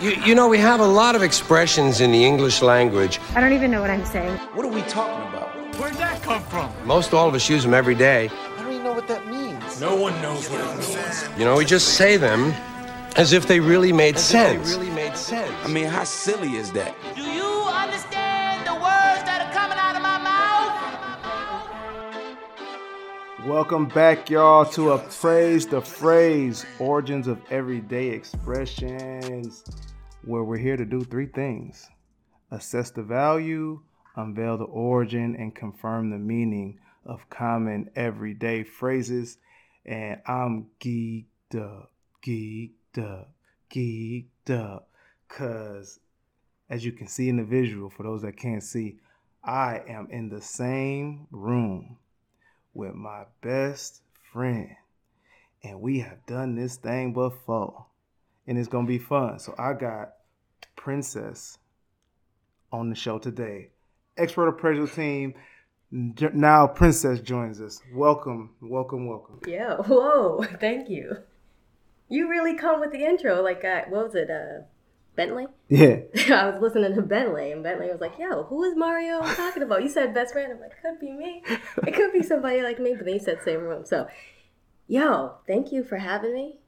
You, you know, we have a lot of expressions in the English language. I don't even know what I'm saying. What are we talking about? Where'd that come from? Most all of us use them every day. I don't even know what that means. No one knows what it means. You know, we just say them as if they really made sense. If they really made sense. I mean, how silly is that? Welcome back, y'all, to a Praise the Phrase Origins of Everyday Expressions, where we're here to do three things assess the value, unveil the origin, and confirm the meaning of common everyday phrases. And I'm geeked up, geeked up, geeked up, because as you can see in the visual, for those that can't see, I am in the same room with my best friend. And we have done this thing before. And it's gonna be fun. So I got Princess on the show today. Expert appraisal team. Now Princess joins us. Welcome, welcome, welcome. Yeah. Whoa. Thank you. You really come with the intro. Like, uh, what was it? Uh, Bentley? Yeah. I was listening to Bentley, and Bentley was like, "Yo, who is Mario talking about?" You said best friend. I'm like, "Could be me. It could be somebody like me." But then you said same room. So, yo, thank you for having me.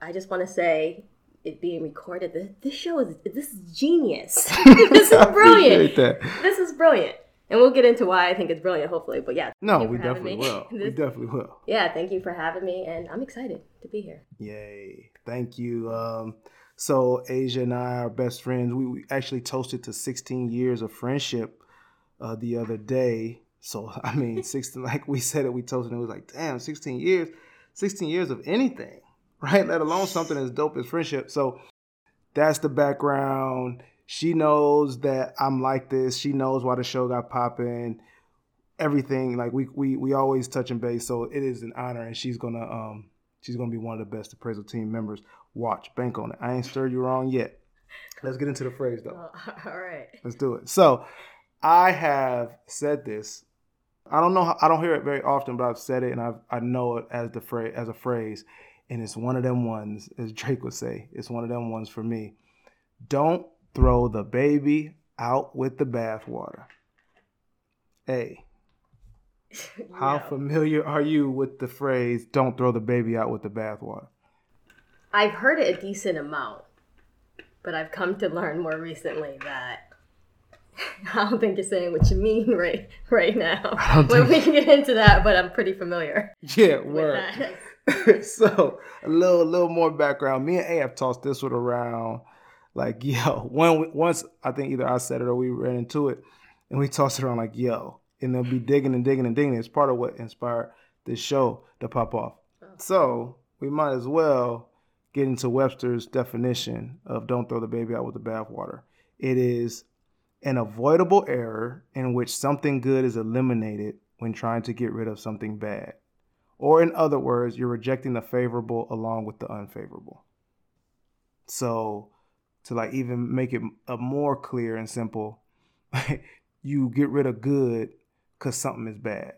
I just want to say, it being recorded, this, this show is this is genius. this is brilliant. that. This is brilliant, and we'll get into why I think it's brilliant. Hopefully, but yeah. No, we definitely will. We definitely will. yeah, thank you for having me, and I'm excited to be here. Yay. Thank you. Um, so Asia and I are best friends. We, we actually toasted to 16 years of friendship uh, the other day. So I mean, 16 like we said it, we toasted it was like, damn, 16 years, 16 years of anything, right? Let alone something as dope as friendship. So that's the background. She knows that I'm like this. She knows why the show got popping. Everything like we we we always touch and base. So it is an honor, and she's gonna um she's gonna be one of the best appraisal team members. Watch, bank on it. I ain't stirred you wrong yet. Let's get into the phrase though. All right. Let's do it. So, I have said this. I don't know. How, I don't hear it very often, but I've said it, and I I know it as the phrase as a phrase, and it's one of them ones, as Drake would say. It's one of them ones for me. Don't throw the baby out with the bathwater. A. how Yeah. familiar are you with the phrase "Don't throw the baby out with the bathwater"? I've heard it a decent amount, but I've come to learn more recently that I don't think you're saying what you mean right right now. When we can get into that, but I'm pretty familiar Yeah, word. so a little, little more background. Me and A have tossed this one around. Like, yo, when once I think either I said it or we ran into it, and we tossed it around like, yo, and they'll be digging and digging and digging. It's part of what inspired this show to pop off. Oh. So we might as well get into Webster's definition of "don't throw the baby out with the bathwater." It is an avoidable error in which something good is eliminated when trying to get rid of something bad. Or, in other words, you're rejecting the favorable along with the unfavorable. So, to like even make it a more clear and simple, you get rid of good because something is bad.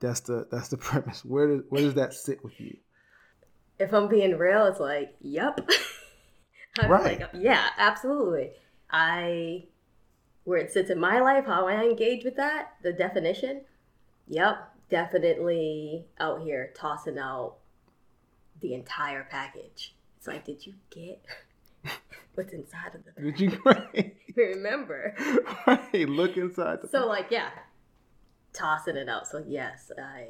That's the that's the premise. Where does where does that sit with you? If I'm being real, it's like, yep. Right. like, yeah, absolutely. I where it sits in my life, how I engage with that, the definition. Yep, definitely out here tossing out the entire package. It's like, did you get what's inside of the Did you right? remember? right, look inside the So like, yeah, tossing it out. So yes, I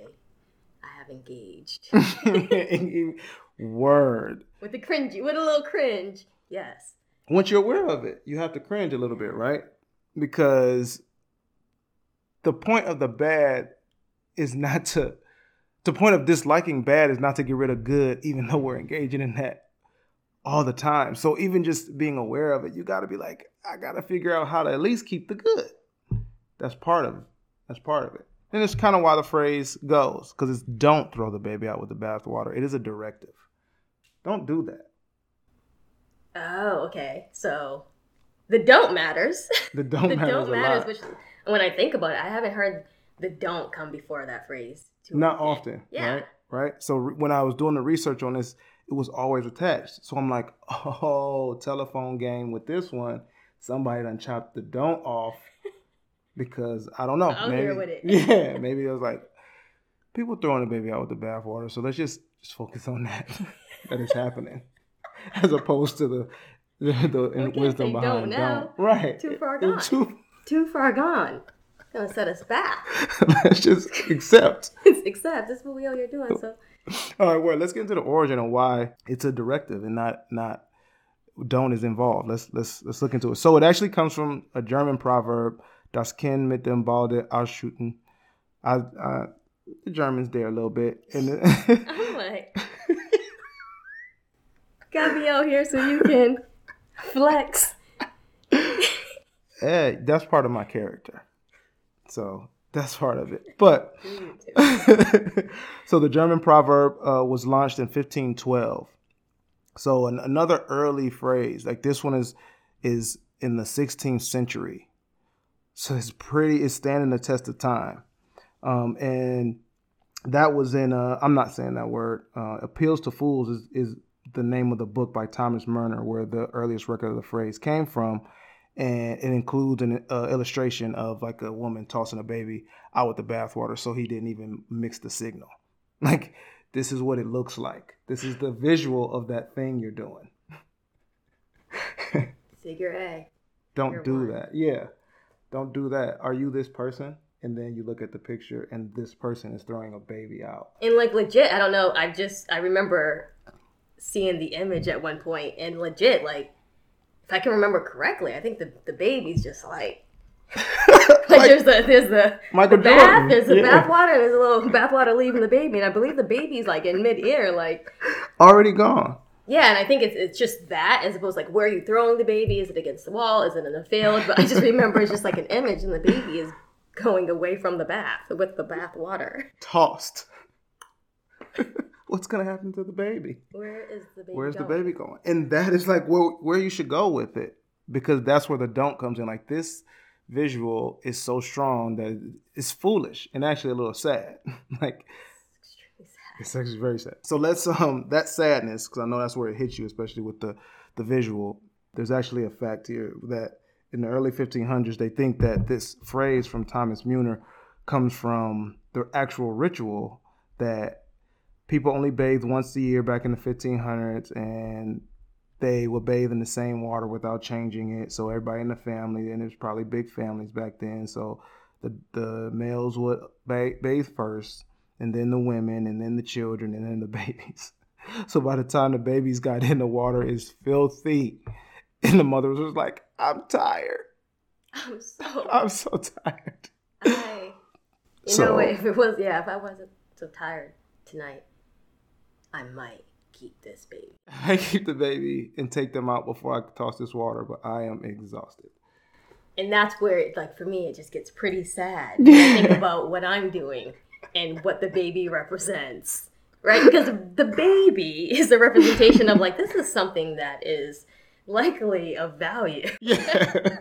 I have engaged word. with the cringy, with a little cringe. Yes. once you're aware of it, you have to cringe a little bit, right? Because the point of the bad is not to the point of disliking bad is not to get rid of good, even though we're engaging in that all the time. So even just being aware of it, you gotta be like, I gotta figure out how to at least keep the good. That's part of it. That's part of it. And it's kind of why the phrase goes, because it's don't throw the baby out with the bathwater. It is a directive. Don't do that. Oh, okay. So the don't matters. The don't the matters don't matters, which when I think about it, I haven't heard the don't come before that phrase. too Not often. often, Yeah. right? Right. So re- when I was doing the research on this, it was always attached. So I'm like, oh, telephone game with this one. Somebody done chopped the don't off because I don't know. I'll maybe, hear with it. Yeah, maybe it was like people throwing the baby out with the bathwater. So let's just just focus on that that is happening, as opposed to the the, the can't wisdom behind don't. Right, Too far It's gone. Too, Too far gone. Gonna set us back. let's just accept. accept. this is what we all you're doing. So All right, well, let's get into the origin and why it's a directive and not not don't is involved. Let's let's let's look into it. So it actually comes from a German proverb, Das Kind mit dem Balde ausschütten. I, I the Germans there a little bit, and I'm like, got me out here so you can flex. eh, that's part of my character. So that's part of it. But so the German proverb uh, was launched in 1512. So an, another early phrase, like this one is is in the 16th century. So it's pretty, it's standing the test of time. Um, and that was in, uh, I'm not saying that word, uh, Appeals to Fools is, is the name of the book by Thomas Murner, where the earliest record of the phrase came from. And it includes an uh, illustration of like a woman tossing a baby out with the bathwater, so he didn't even mix the signal. Like, this is what it looks like. This is the visual of that thing you're doing. Figure A. Don't Figure do one. that. Yeah. Don't do that. Are you this person? And then you look at the picture and this person is throwing a baby out. And like legit, I don't know. I just I remember seeing the image at one point, and legit, like if I can remember correctly, I think the the baby's just like. like, there's the there's the, Michael the bath Jordan. there's the Yeah. bath water there's a little bath water leaving the baby and I believe the baby's like in midair like Already gone. Yeah and I think it's it's just that as opposed to like where are you throwing the baby is it against the wall is it in the field but I just remember it's just like an image and the baby is going away from the bath with the bath water Tossed. What's going to happen to the baby? where is the baby Where's the going? baby going? And that is like where, where you should go with it because that's where the don't comes in. Like this visual is so strong that it's foolish and actually a little sad. like it's actually very sad. So let's um that sadness because I know that's where it hits you, especially with the the visual. There's actually a fact here that in the early 1500s they think that this phrase from Thomas Murner comes from the actual ritual that people only bathed once a year back in the 1500s and they would bathe in the same water without changing it so everybody in the family and there's probably big families back then so the the males would bathe first and then the women and then the children and then the babies. So by the time the babies got in the water is filthy. And the mother was like i'm tired. I'm so i'm so tired. I you So- know what, if it was yeah if I wasn't so tired tonight I might keep this baby. I keep the baby and take them out before i toss this water but i am exhausted. And that's where it, like for me it just gets pretty sad I think about what I'm doing and what the baby represents right because the baby is a representation of like this is something that is likely of value yeah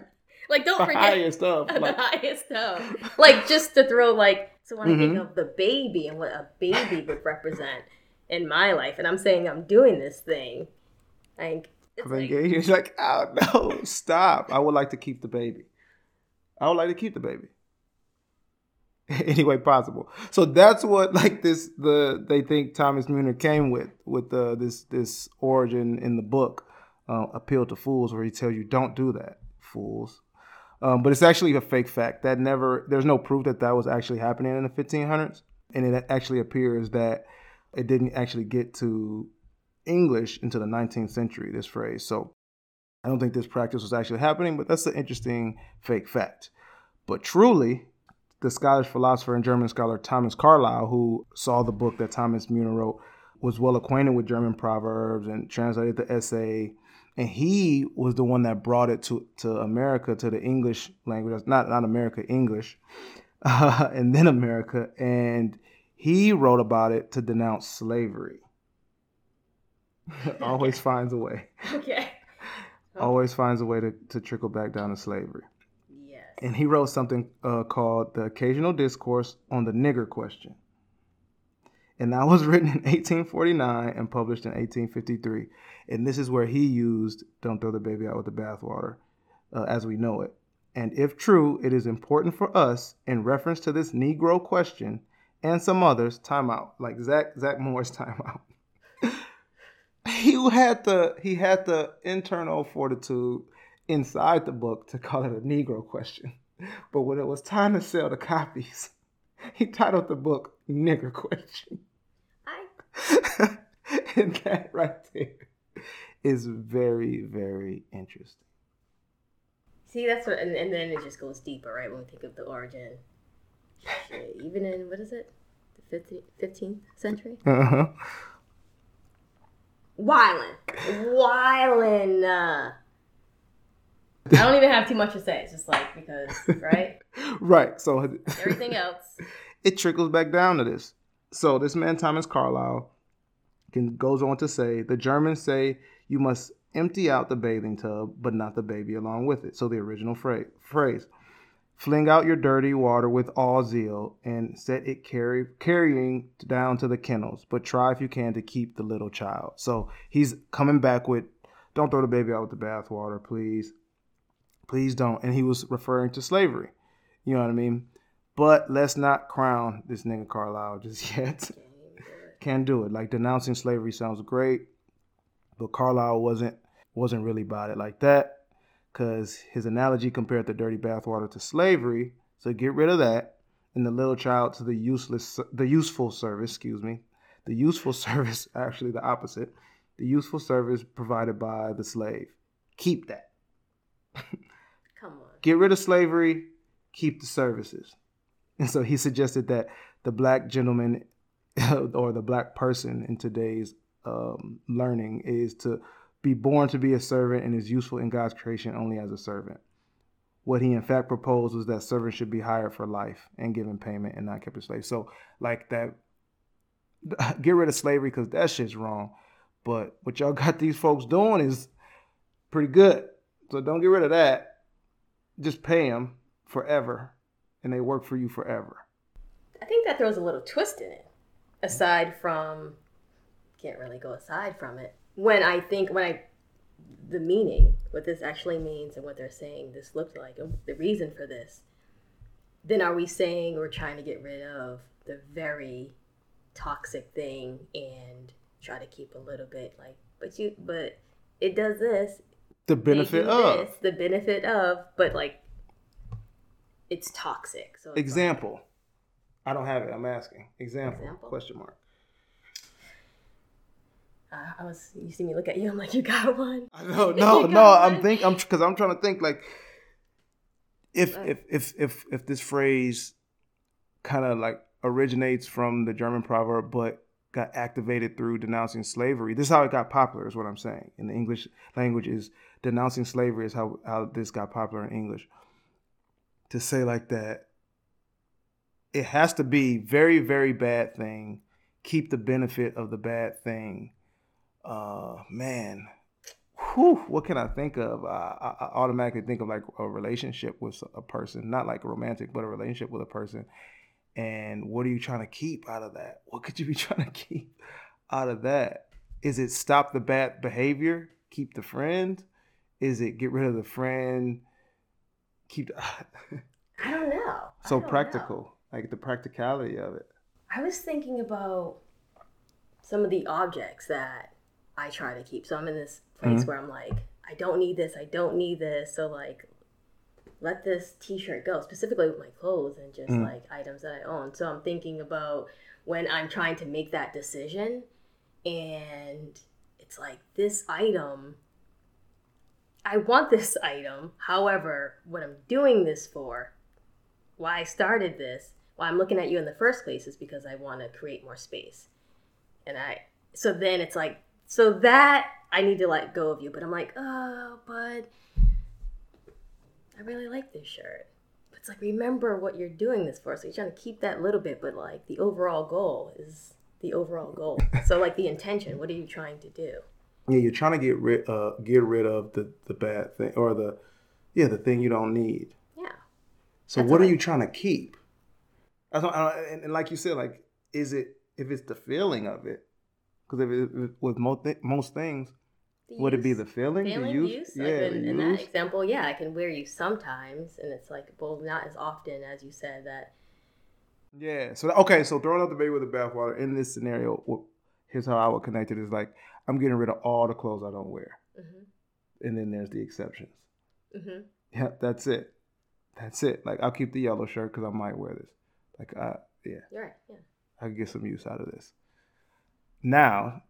like don't the forget highest of the like highest of like just to throw like so when I think Mhm. of the baby and what a baby would represent in my life and I'm saying I'm doing this thing like it's of like, engaging. It's like, oh no, stop. I would like to keep the baby. I would like to keep the baby. Any way possible. So that's what like this the they think Thomas Murner came with with the this this origin in the book, uh, Appeal to Fools, where he tells you don't do that, fools. Um, but it's actually a fake fact that never there's no proof that that was actually happening in the 1500s, and it actually appears that it didn't actually get to English into the 19th century, this phrase. So I don't think this practice was actually happening, but that's an interesting fake fact. But truly, the Scottish philosopher and German scholar Thomas Carlyle, who saw the book that Thomas Murner wrote, was well acquainted with German proverbs and translated the essay. And he was the one that brought it to, to America, to the English language, not, not America, English, uh, and then America. And he wrote about it to denounce slavery. Always finds a way. okay Always finds a way to, to trickle back down to slavery. And he wrote something uh, called The Occasional Discourse on the Nigger Question. And that was written in 1849 and published in 1853. And this is where he used "Don't throw the baby out with the bathwater," uh, as we know it. And if true, it is important for us, in reference to this Negro question and some others, timeout, like Zach Zach Morris timeout. he had the he had the internal fortitude inside the book to call it a Negro question. But when it was time to sell the copies, he titled the book Nigger Question. I and that right there is very, very interesting. see that's what, and, and then it just goes deeper, right? When we think of the origin, even in what is it, the 15th century? Uh-huh. Wildin'. Wildin'. Uh, I don't even have too much to say. It's just like, because, right? Right. So Everything else. it trickles back down to this. So this man Thomas Carlyle can, goes on to say the Germans say you must empty out the bathing tub, but not the baby along with it. So the original phrase, phrase fling out your dirty water with all zeal and set it carry, carrying down to the kennels, but try if you can to keep the little child. So he's coming back with, don't throw the baby out with the bathwater, please. Please don't. And he was referring to slavery. You know what I mean? But let's not crown this nigga Carlyle just yet. Can't do it. Like denouncing slavery sounds great, but Carlyle wasn't wasn't really about it like that. Cause his analogy compared the dirty bathwater to slavery. So get rid of that. And the little child to the useless the useful service, excuse me. The useful service, actually the opposite. The useful service provided by the slave. Keep that. Get rid of slavery, keep the services. And so he suggested that the black gentleman or the black person in today's um, learning is to be born to be a servant and is useful in God's creation only as a servant. What he in fact proposed was that servants should be hired for life and given payment and not kept as slaves. So, like that, get rid of slavery because that shit's wrong. But what y'all got these folks doing is pretty good. So don't get rid of that. Just pay them forever, and they work for you forever. I think that throws a little twist in it. Aside from, can't really go aside from it. When I think, when I, the meaning, what this actually means and what they're saying this looked like, the reason for this, then are we saying we're trying to get rid of the very toxic thing and try to keep a little bit like, but you, but it does this, The benefit of this, the benefit of, but like, it's toxic. So it's like- example. I don't have it. I'm asking. Example. Example? Question mark. Uh, I was, you see me look at you. I'm like, you got one. I know. No, no. I'm one? think. I'm because I'm trying to think like if if if if if this phrase kind of like originates from the German proverb, but got activated through denouncing slavery. This is how it got popular. Is what I'm saying. In the English language, is denouncing slavery is how how this got popular in English. To say like that, it has to be very very bad thing. Keep the benefit of the bad thing. Uh, man, whew, what can I think of? I, I automatically think of like a relationship with a person, not like a romantic, but a relationship with a person. And what are you trying to keep out of that? What could you be trying to keep out of that? Is it stop the bad behavior, keep the friend? Is it get rid of the friend, keep the, I don't know. So don't know. practical, like the practicality of it? I was thinking about some of the objects that I try to keep. So I'm in this place Mhm. where I'm like, I don't need this. I don't need this. So like, let this T-shirt go. Specifically with my clothes and just Mhm. like items that I own. So I'm thinking about when I'm trying to make that decision, and it's like this item. I want this item. However, what I'm doing this for, why I started this, why I'm looking at you in the first place is because I want to create more space. And I, so then it's like, so that I need to let go of you. But I'm like, oh, but I really like this shirt. But it's like, remember what you're doing this for. So you're trying to keep that little bit, but like the overall goal is the overall goal. so like the intention, what are you trying to do? Yeah, you're trying to get rid uh get rid of the the bad thing or the yeah the thing you don't need. Yeah. So That's what are you trying to keep? That's what, I- and, and like you said, like is it if it's the feeling of it, because if it, with most most things, would it be the feeling? the feeling use? use? Yeah, like the in, in that example, yeah, I can wear you sometimes, and it's like, well, not as often as you said that. Yeah. So okay. So throwing out the baby with the bathwater in this scenario, here's how I would connect it: is like I'm getting rid of all the clothes I don't wear, hmm and then there's the exceptions. hmm Yeah, that's it. That's it. Like I'll keep the yellow shirt because I might wear this. Like I, yeah, You're right. Yeah. I could get some use out of this. Now,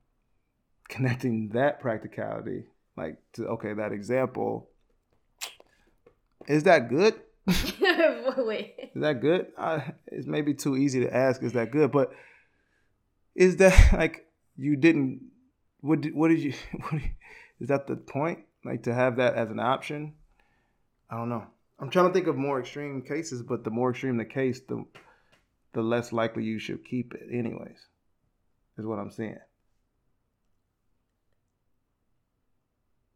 connecting that practicality, like to okay, that example, is that good? Wait. Is that good? Uh, it's maybe too easy to ask. Is that good? But is that like you didn't? What did, what did you? What is that the point? Like to have that as an option? I don't know. I'm trying to think of more extreme cases, but the more extreme the case, the the less likely you should keep it. Anyways, is what I'm saying.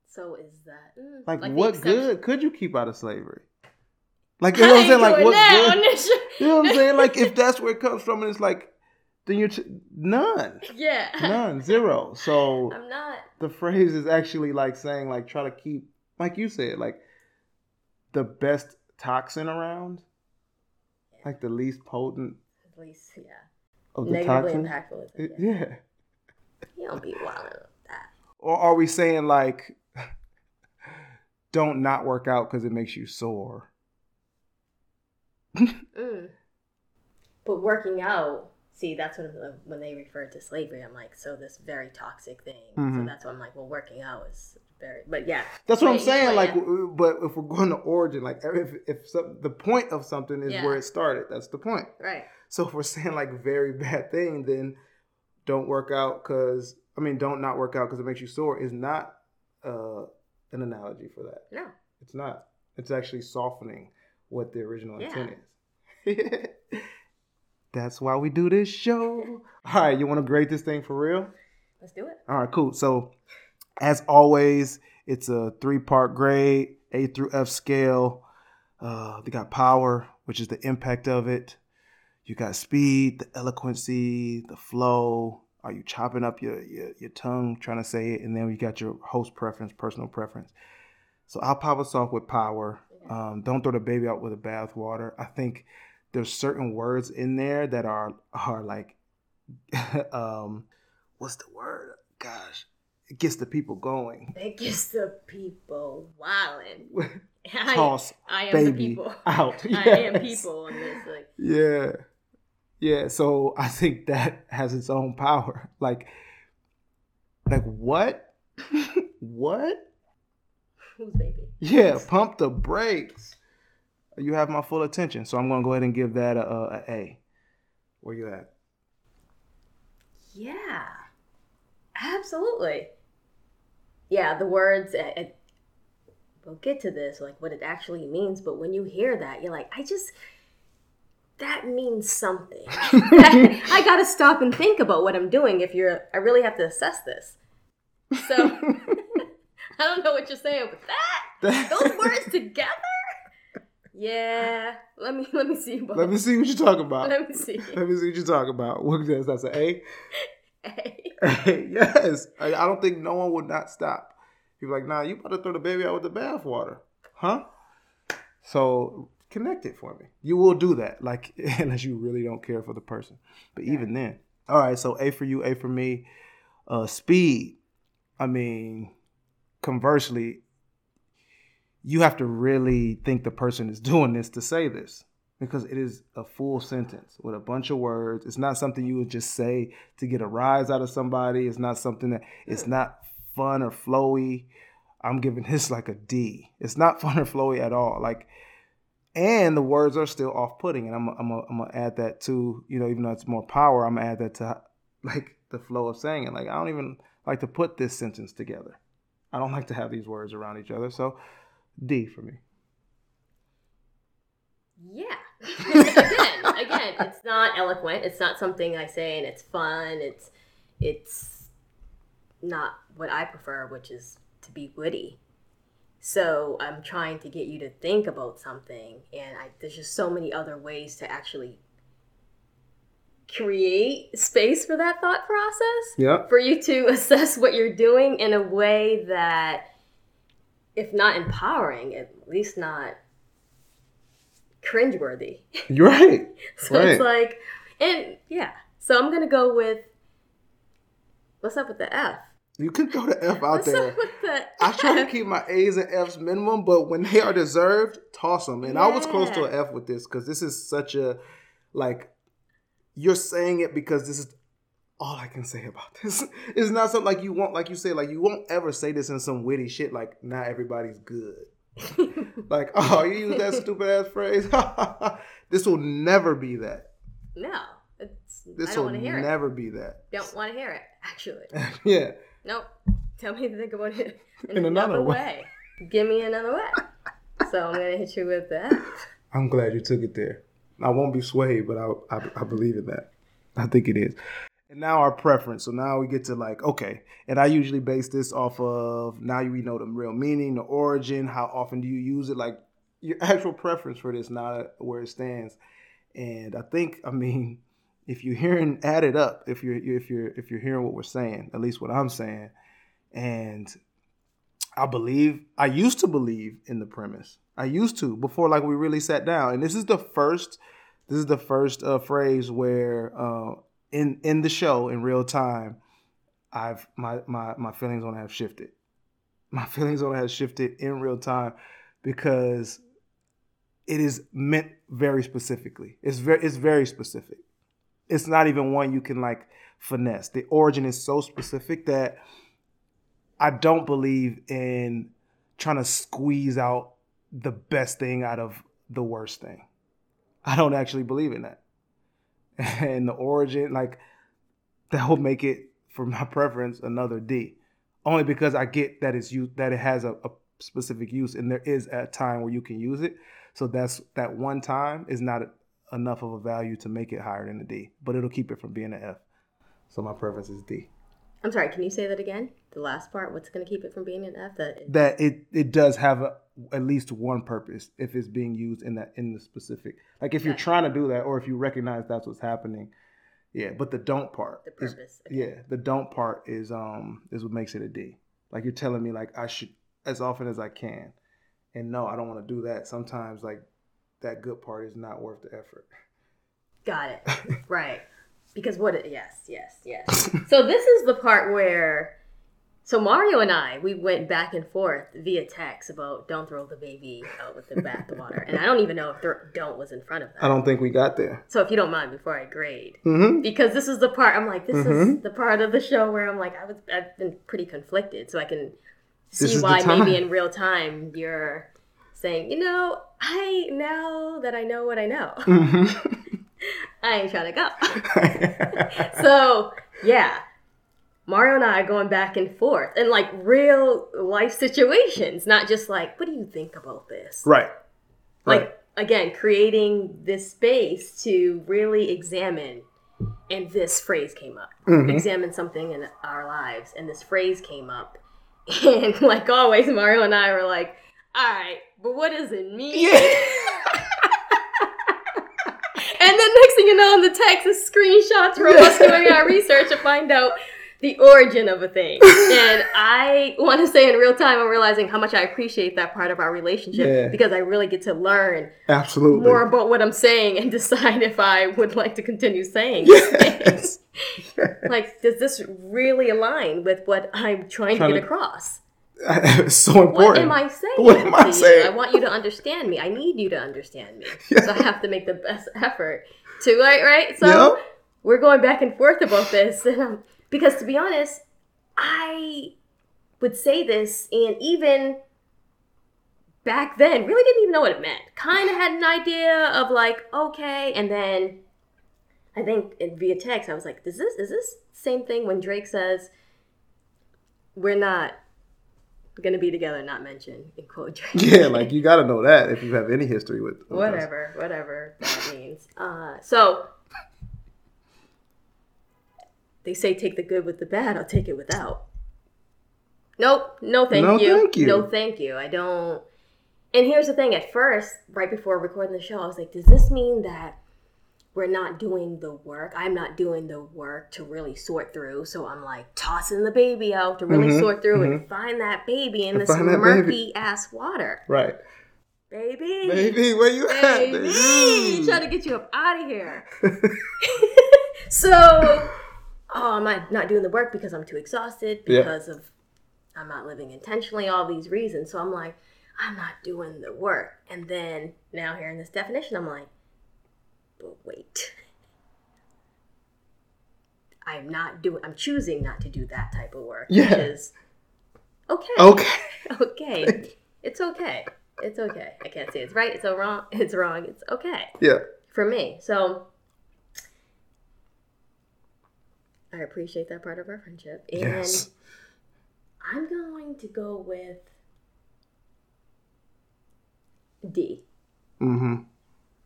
So is that mm, Like, the what good could you keep out of slavery? Like you know what I'm saying? Like ain't what's doing that good? on this show. You know what I'm saying? Like if that's where it comes from, and it's like, then you're t- none, yeah. none, zero. So I'm not. the phrase is actually like saying like try to keep, like you said, like the best toxin around, like the least potent At least, yeah. of the Negatively toxin. impactful. It- yeah. yeah. You don't be wilding with that. Or are we saying like, don't not work out because it makes you sore? Mm. But working out, see, that's when when they refer to slavery. I'm like, so this very toxic thing. So Mhm. that's why I'm like, well, working out is very. But yeah, That's what I'm saying. Like, but if we're going to origin, like, if if some, the point of something is Yeah. where it started, that's the point. right. So if we're saying like very bad thing, then don't work out because I mean, don't not work out because it makes you sore is not uh, an analogy for that. No. It's not. It's actually softening what the original Yeah. intent is. That's why we do this show. All right, you want to grade this thing for real? Let's do it. All right, cool. So, as always, it's a three part grade, A through F scale. Uh, they got power, which is the impact of it. You got speed, the eloquency, the flow. Are you chopping up your, your, your tongue trying to say it? And then you got your host preference, personal preference. So I'll pop us off with power. Um, don't throw the baby out with the bathwater. I think there's certain words in there that are are like um what's the word? Gosh, it gets the people going. It gets the people wilding. I, Toss I am baby the people. out. I am people on this. Like, Yeah. Yeah, so I think that has its own power. Like like what? what? who's baby? Yeah, pump the brakes. You have my full attention, so I'm gonna go ahead and give that a, a, a A. Where you at? Yeah, absolutely. Yeah, the words. I, I, we'll get to this, like what it actually means. But when you hear that, you're like, I just that means something. I gotta stop and think about what I'm doing. If you're, I really have to assess this. So I don't know what you're saying with that. Those words together. Yeah, let me let me see. both. Let me see what you're talking about. let me see. Let me see what you're talking about. What is that? That's an A. Hey. yes. I, I don't think no one would not stop. People like, nah, you better throw the baby out with the bathwater. Huh? So connect it for me. You will do that, like unless you really don't care for the person. But even then. All right, so A for you, A for me. Uh speed. I mean, conversely, you have to really think the person is doing this to say this because it is a full sentence with a bunch of words. It's not something you would just say to get a rise out of somebody. It's not something that it's not fun or flowy. I'm giving this like a D. It's not fun or flowy at all. Like, and the words are still off-putting. And I'm I'm I'm gonna add that to you know even though it's more power, I'm gonna add that to like the flow of saying it. Like I don't even like to put this sentence together. I don't like to have these words around each other. So D for me. Yeah. again, again, it's not eloquent. It's not something I say and it's fun. It's it's not what I prefer, which is to be witty. So I'm trying to get you to think about something, and I, there's just so many other ways to actually create space for that thought process Yep. for you to assess what you're doing in a way that if not empowering at least not cringeworthy You're right. so Right. it's like and yeah so i'm gonna go with what's up with the f You can throw the F out what's there. the I try to keep my A's and F's minimum, but when they are deserved, toss them. And I was close to an F with this because this is such a like you're saying it because this is all I can say about this. is not something like you won't like you say like you won't ever say this in some witty shit like not everybody's good. like oh you use that stupid ass phrase. this will never be that. no it's, This i don't will want to it never be that. don't want to hear it actually yeah. Nope. Tell me to think about it in, In another another way. way. Give me another way. So I'm gonna hit you with that. I'm glad you took it there. I won't be swayed, but I, I, I believe in that. I think it is. And now our preference. So now we get to like, okay. And I usually base this off of now we know the real meaning, the origin, how often do you use it, like your actual preference for this, not where it stands. And I think, I mean, if you're hearing, add it up. If you're if you're if you're hearing what we're saying, at least what I'm saying, and I believe I used to believe in the premise. I used to before like we really sat down. And this is the first this is the first uh, phrase where uh, in in the show in real time I've my my my feelings on it have shifted. My feelings on it has shifted in real time because it is meant very specifically. It's very it's very specific. It's not even one you can like finesse. The origin is so specific that I don't believe in trying to squeeze out the best thing out of the worst thing. I don't actually believe in that. And the origin, like, that will make it, for my preference, another D. Only because I get that it's you that it has a, a specific use and there is a time where you can use it. So that's that one time is not enough of a value to make it higher than a D, but it'll keep it from being an F. So my preference is D. I'm sorry, can you say that again? The last part, what's gonna keep it from being an F? That that it it does have a, at least one purpose if it's being used in that in the specific like if you're trying to do that or if you recognize that's what's happening yeah but the don't part the is- purpose. okay. yeah the don't part is um is what makes it a d like you're telling me like i should as often as i can and no i don't want to do that sometimes like that good part is not worth the effort Got it. right. Because what it yes, yes, yes. so this is the part where so Mario and I, we went back and forth via text about don't throw the baby out with the bathwater. and I don't even know if don't was in front of that. i don't think we got there So if you don't mind, before I grade, mm-hmm. because this is the part I'm like, this is Mhm. the part of the show where I'm like, I was I've been pretty conflicted, so I can see why maybe in real time you're saying, you know, I now that I know what I know, Mm-hmm. I ain't trying to go. so yeah. Mario and I are going back and forth in like real life situations, not just like, what do you think about this? right like Right. again creating this space to really examine and this phrase came up Mhm. examine something in our lives and this phrase came up and like always mario and i were like all right but what does it mean and then next thing you know in the text is screenshots from us doing our research to find out the origin of a thing and i want to say in real time i'm realizing how much i appreciate that part of our relationship Yeah. because i really get to learn absolutely more about what i'm saying and decide if i would like to continue saying yes. like does this really align with what i'm trying, Trying to to- get across it's so important what am I saying? What am I saying? I want you to understand me. I need you to understand me. So I have to make the best effort to right, right? So Yep. we're going back and forth about this, and, um, because to be honest, I would say this, and even back then, really didn't even know what it meant. Kind of had an idea of like, okay, and then I think in, via text, I was like, "Is this is this same thing when Drake says we're not gonna be together, not mentioned in quote Drake." Yeah, like you got to know that if you have any history with, with us. whatever, whatever that means. Uh, so they say take the good with the bad. I'll take it without. Nope, no thank No, you. thank you. No thank you. I don't. And here's the thing: at first, right before recording the show, I was like, "Does this mean that we're not doing the work. I'm not doing the work to really sort through. So I'm like tossing the baby out to really Mhm, sort through mhm. and find that baby in this murky ass water. Right. Baby. Baby, where you at? Baby. Baby? Trying to get you up out of here. so, oh, I'm not, not doing the work because I'm too exhausted, Yeah. because of I'm not living intentionally, all these reasons. So I'm like, I'm not doing the work. And then now hearing this definition, I'm like, but wait. I'm not doing, I'm choosing not to do that type of work. Yeah. Which is okay. Okay. Okay. It's okay. It's okay. I can't say it's right, it's so wrong. It's wrong. It's okay Yeah. for me. So I appreciate that part of our friendship. And Yes. I'm going to go with D. Mm-hmm.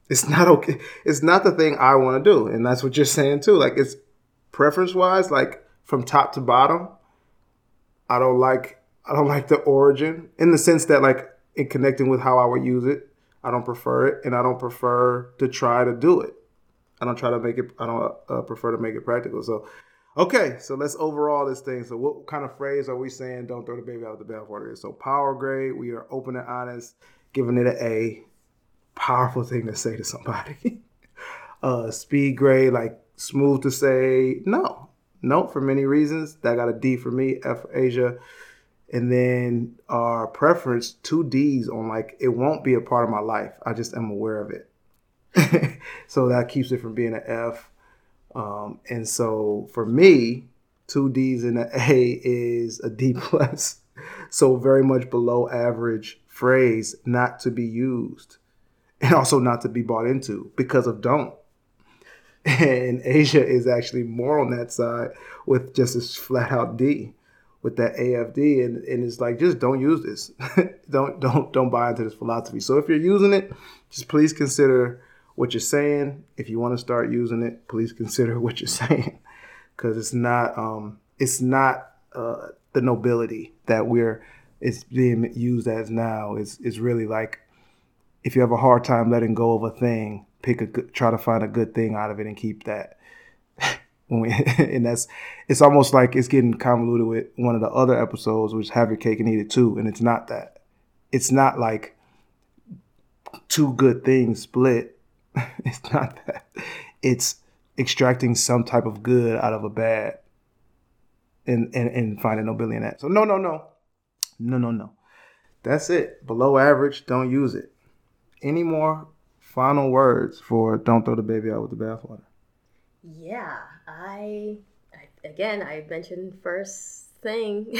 It's not okay. It's not the thing I want to do, and that's what you're saying too. Like it's preference wise, like from top to bottom. I don't like. I don't like the origin in the sense that like in connecting with how I would use it. I don't prefer it, and I don't prefer to try to do it. I don't try to make it. I don't uh, prefer to make it practical. So, okay. So let's overall this thing. So, what kind of phrase are we saying? Don't throw the baby out with the bathwater. So, power grade. We are open and honest, giving it an A. Powerful thing to say to somebody. uh, speed grade, like smooth to say. No, no, for many reasons. That got a D for me. F for Asia. And then our preference, two D's on like it won't be a part of my life. I just am aware of it. so that keeps it from being an F. Um, and so for me, two D's and an A is a D plus. So very much below average phrase, not to be used, and also not to be bought into because of don't. And Asia is actually more on that side with just this flat out D with that AFD and, and it's like just don't use this. don't don't don't buy into this philosophy. So if you're using it, just please consider what you're saying. If you want to start using it, please consider what you're saying. Cause it's not um it's not uh the nobility that we're it's being used as now. It's it's really like if you have a hard time letting go of a thing, pick a good, try to find a good thing out of it and keep that. When we, and that's it's almost like it's getting convoluted with one of the other episodes, which have your cake and eat it too, and it's not that. It's not like two good things split. it's not that. It's extracting some type of good out of a bad, and and and finding nobility in that. So no, no, no, no, no, no. That's it. Below average. Don't use it. Any more final words for don't throw the baby out with the bathwater? Yeah, I, I again, I mentioned first thing.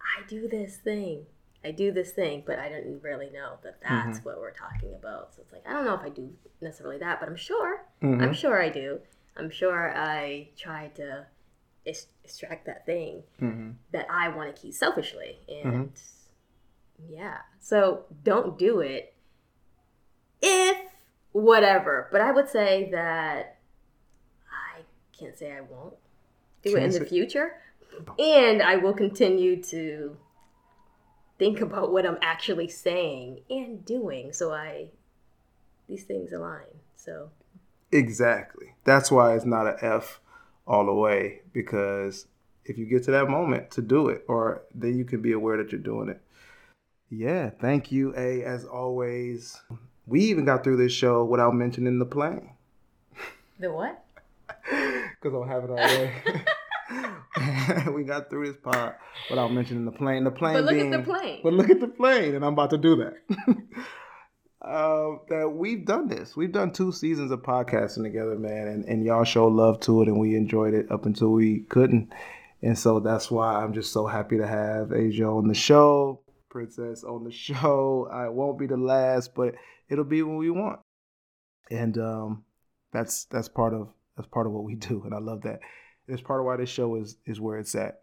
I do this thing. I do this thing, but I didn't really know that that's mm-hmm. what we're talking about. So it's like I don't know if I do necessarily that, but I'm sure. I'm mm-hmm. sure I do. I'm sure I try to extract that thing mm-hmm. that I want to keep selfishly, and yeah. So don't do it if whatever. But I would say that I can't say I won't do it in the future. And I will continue to think about what I'm actually saying and doing so I these things align. So Exactly. That's why it's not an F all the way because if you get to that moment to do it, or then you can be aware that you're doing it. Yeah, thank you, A, as always. We even got through this show without mentioning the plane the what? because I'll have it all day. we got through this part without mentioning the plane. The plane But look at the plane. But look at the plane, and I'm about to do that. uh, that we've done this. We've done two seasons of podcasting together, man, and, and y'all show love to it, and we enjoyed it up until we couldn't. And so that's why I'm just so happy to have Asia on the show, Princess on the show. I won't be the last, but it'll be when we want. And um, that's that's part of that's part of what we do, and I love that. It's part of why this show is is where it's at.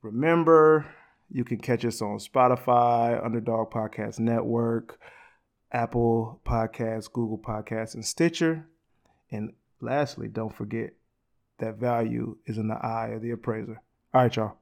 Remember, you can catch us on Spotify, Underdog Podcast Network, Apple Podcasts, Google Podcasts, and Stitcher. And lastly, don't forget that value is in the eye of the appraiser. All right, y'all.